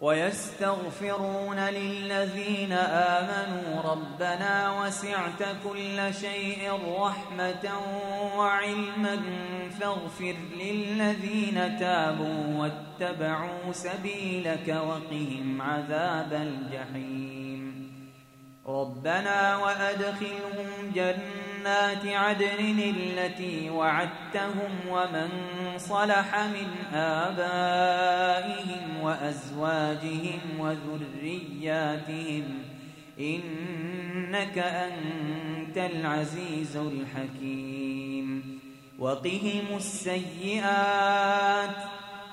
ويستغفرون للذين آمنوا ربنا وسعت كل شيء رحمة وعلما فاغفر للذين تابوا واتبعوا سبيلك وقهم عذاب الجحيم ربنا وأدخلهم جنات عدن التي وعدتهم ومن صلح من آبائهم وأزواجهم وذرياتهم إنك أنت العزيز الحكيم وقهم السيئات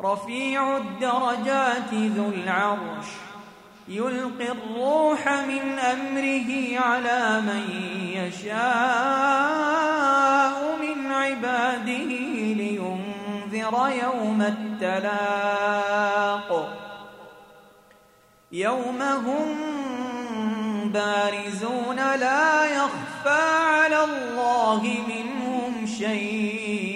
رفيع الدرجات ذو العرش يلقي الروح من أمره على من يشاء من عباده لينذر يوم التلاق. يوم هم بارزون لا يخفى على الله منهم شيء.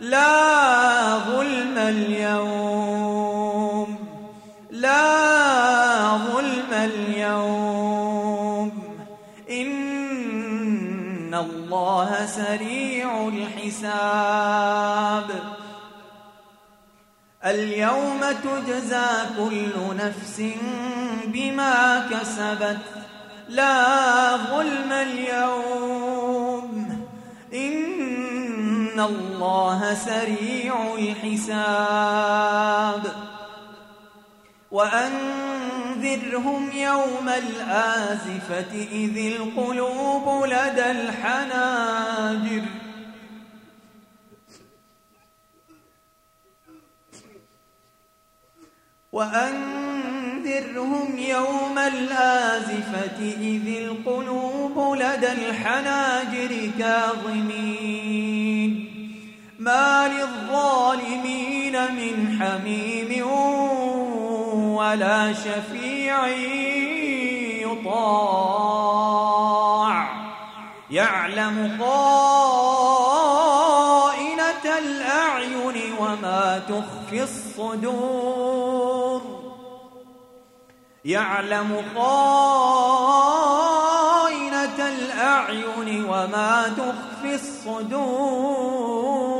لا ظلم اليوم. لا ظلم اليوم. إن الله سريع الحساب. اليوم تجزى كل نفس بما كسبت. لا ظلم اليوم. الله سريع الحساب وأنذرهم يوم الآزفة إذ القلوب لدى الحناجر وأنذرهم يوم الآزفة إذ القلوب لدى الحناجر كاظمين ما للظالمين من حميم ولا شفيع يطاع. يعلم خائنة الأعين وما تخفي الصدور. يعلم خائنة الأعين وما تخفي الصدور.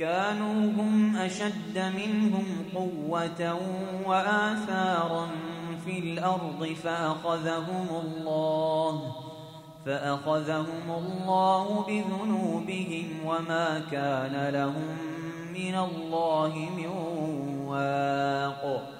كانوا هم أشد منهم قوة وآثارا في الأرض فأخذهم الله فأخذهم الله بذنوبهم وما كان لهم من الله من واق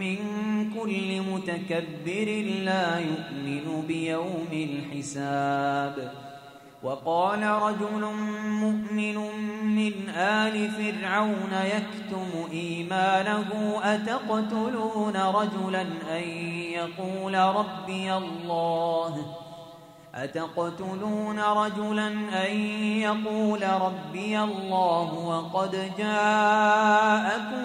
من كل متكبر لا يؤمن بيوم الحساب. وقال رجل مؤمن من آل فرعون يكتم إيمانه أتقتلون رجلا أن يقول ربي الله؟ أتقتلون رجلا أن يقول ربي الله وقد جاءكم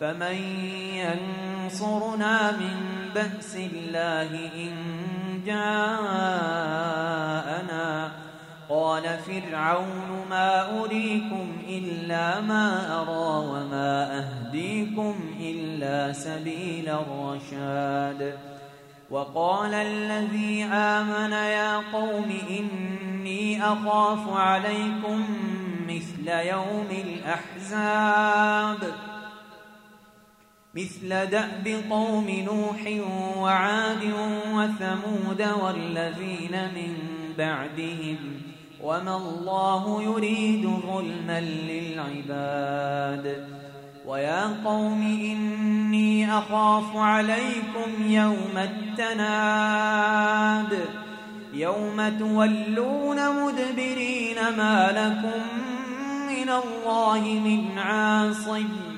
فمن ينصرنا من بأس الله إن جاءنا قال فرعون ما أريكم إلا ما أرى وما أهديكم إلا سبيل الرشاد وقال الذي آمن يا قوم إني أخاف عليكم مثل يوم الأحزاب مثل دأب قوم نوح وعاد وثمود والذين من بعدهم وما الله يريد ظلما للعباد. ويا قوم إني أخاف عليكم يوم التناد. يوم تولون مدبرين ما لكم من الله من عاصم.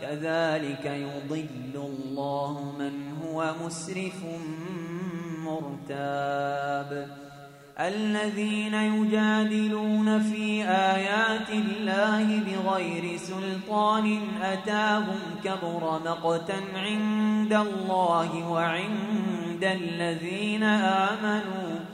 كذلك يضل الله من هو مسرف مرتاب. الذين يجادلون في آيات الله بغير سلطان أتاهم كبر مقتا عند الله وعند الذين آمنوا.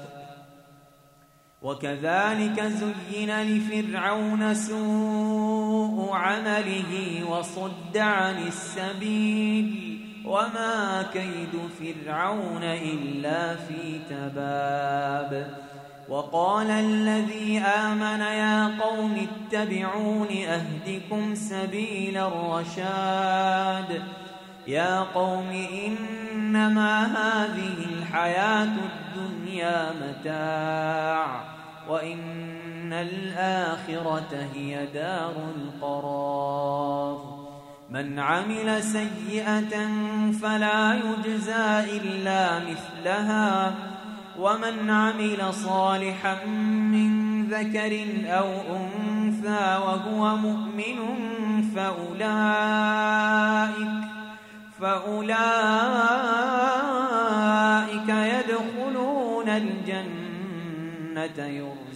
وكذلك زين لفرعون سوء عمله وصد عن السبيل وما كيد فرعون إلا في تباب وقال الذي آمن يا قوم اتبعون أهدكم سبيل الرشاد يا قوم إنما هذه الحياة الدنيا متاع وإن الآخرة هي دار القرار من عمل سيئة فلا يجزى إلا مثلها ومن عمل صالحا من ذكر أو أنثى وهو مؤمن فأولئك فأولئك يدخلون الجنة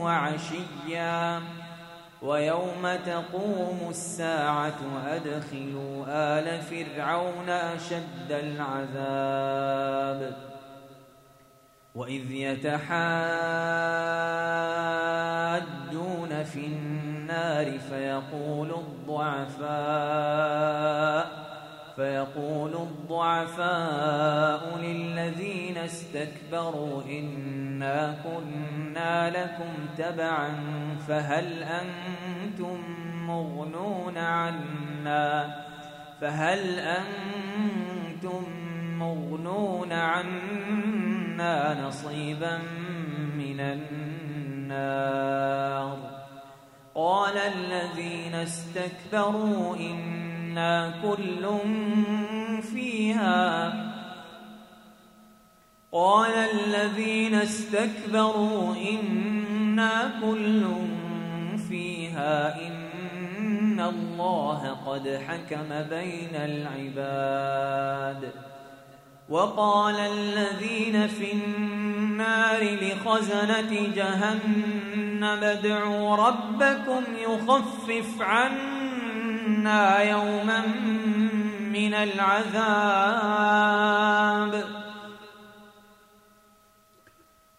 وعشيا. ويوم تقوم الساعة أدخلوا آل فرعون أشد العذاب. وإذ يتحاجون في النار فيقول الضعفاء فيقول الضعفاء للذين استكبروا إنا كنا لكم تبعا فهل أنتم مغنون عنا؟ فهل أنتم مغنون عنا نصيبا من النار؟ قال الذين استكبروا إنا كل فيها قال الذين استكبروا إنا كل فيها إن الله قد حكم بين العباد. وقال الذين في النار لخزنة جهنم ادعوا ربكم يخفف عنا يوما من العذاب.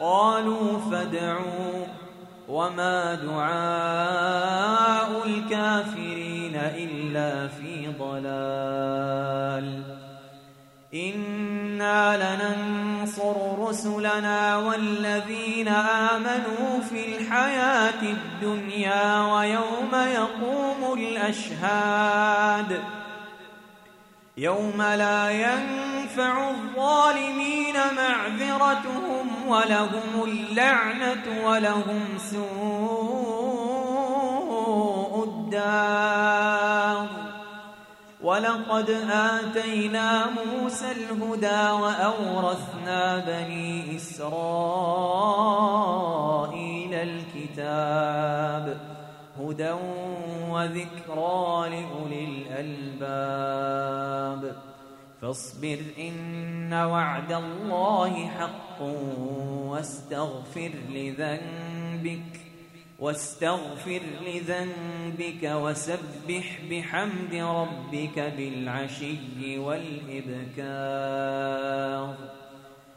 قالوا فادعوا وما دعاء الكافرين إلا في ضلال. إنا لننصر رسلنا والذين آمنوا في الحياة الدنيا ويوم يقوم الأشهاد. يوم لا ينفع الظالمين معذرتهم ولهم اللعنة ولهم سوء الدار. ولقد آتينا موسى الهدى وأورثنا بني إسرائيل الكتاب. هدى وذكرى لأولي الألباب. فاصبر إن وعد الله حق واستغفر لذنبك واستغفر لذنبك وسبح بحمد ربك بالعشي والإبكار.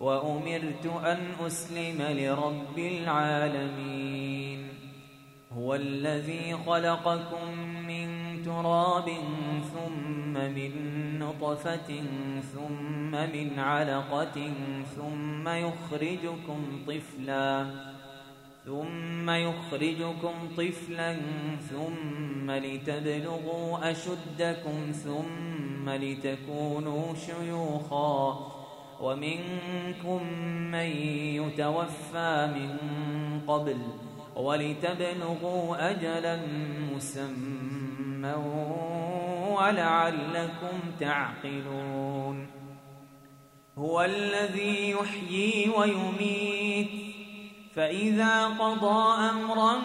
وأمرت أن أسلم لرب العالمين. هو الذي خلقكم من تراب ثم من نطفة ثم من علقة ثم يخرجكم طفلا ثم يخرجكم طفلا ثم لتبلغوا أشدكم ثم لتكونوا شيوخا. ومنكم من يتوفى من قبل ولتبلغوا أجلا مسمى ولعلكم تعقلون. هو الذي يحيي ويميت فإذا قضى أمرا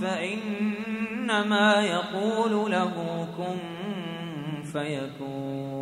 فإنما يقول له كن فيكون.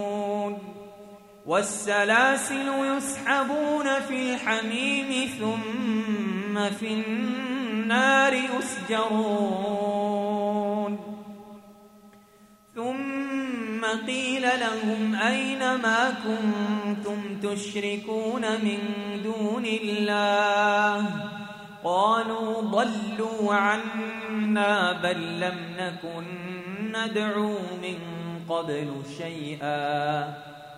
والسلاسل يسحبون في الحميم ثم في النار يسجرون. ثم قيل لهم أين ما كنتم تشركون من دون الله؟ قالوا ضلوا عنا بل لم نكن ندعو من قبل شيئا.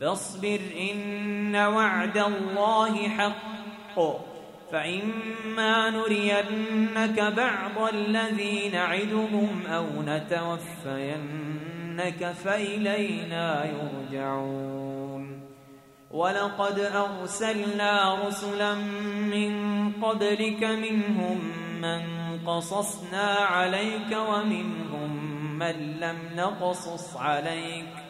فاصبر إن وعد الله حق. فإما نرينك بعض الذي نعدهم أو نتوفينك فإلينا يرجعون. ولقد أرسلنا رسلا من قبلك منهم من قصصنا عليك ومنهم من لم نقصص عليك.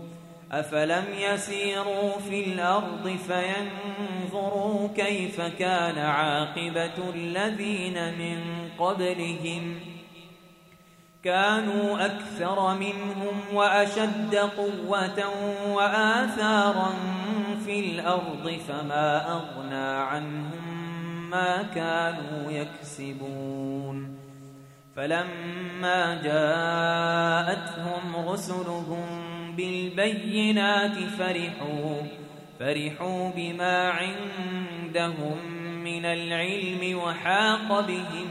أفلم يسيروا في الأرض فينظروا كيف كان عاقبة الذين من قبلهم كانوا أكثر منهم وأشد قوة وآثارا في الأرض فما أغنى عنهم ما كانوا يكسبون فلما جاءتهم رسلهم بالبينات فرحوا فرحوا بما عندهم من العلم وحاق بهم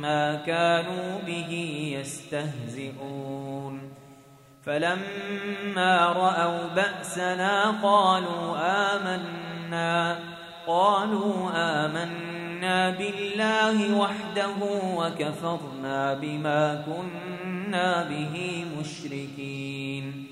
ما كانوا به يستهزئون. فلما رأوا بأسنا قالوا آمنا قالوا آمنا بالله وحده وكفرنا بما كنا به مشركين.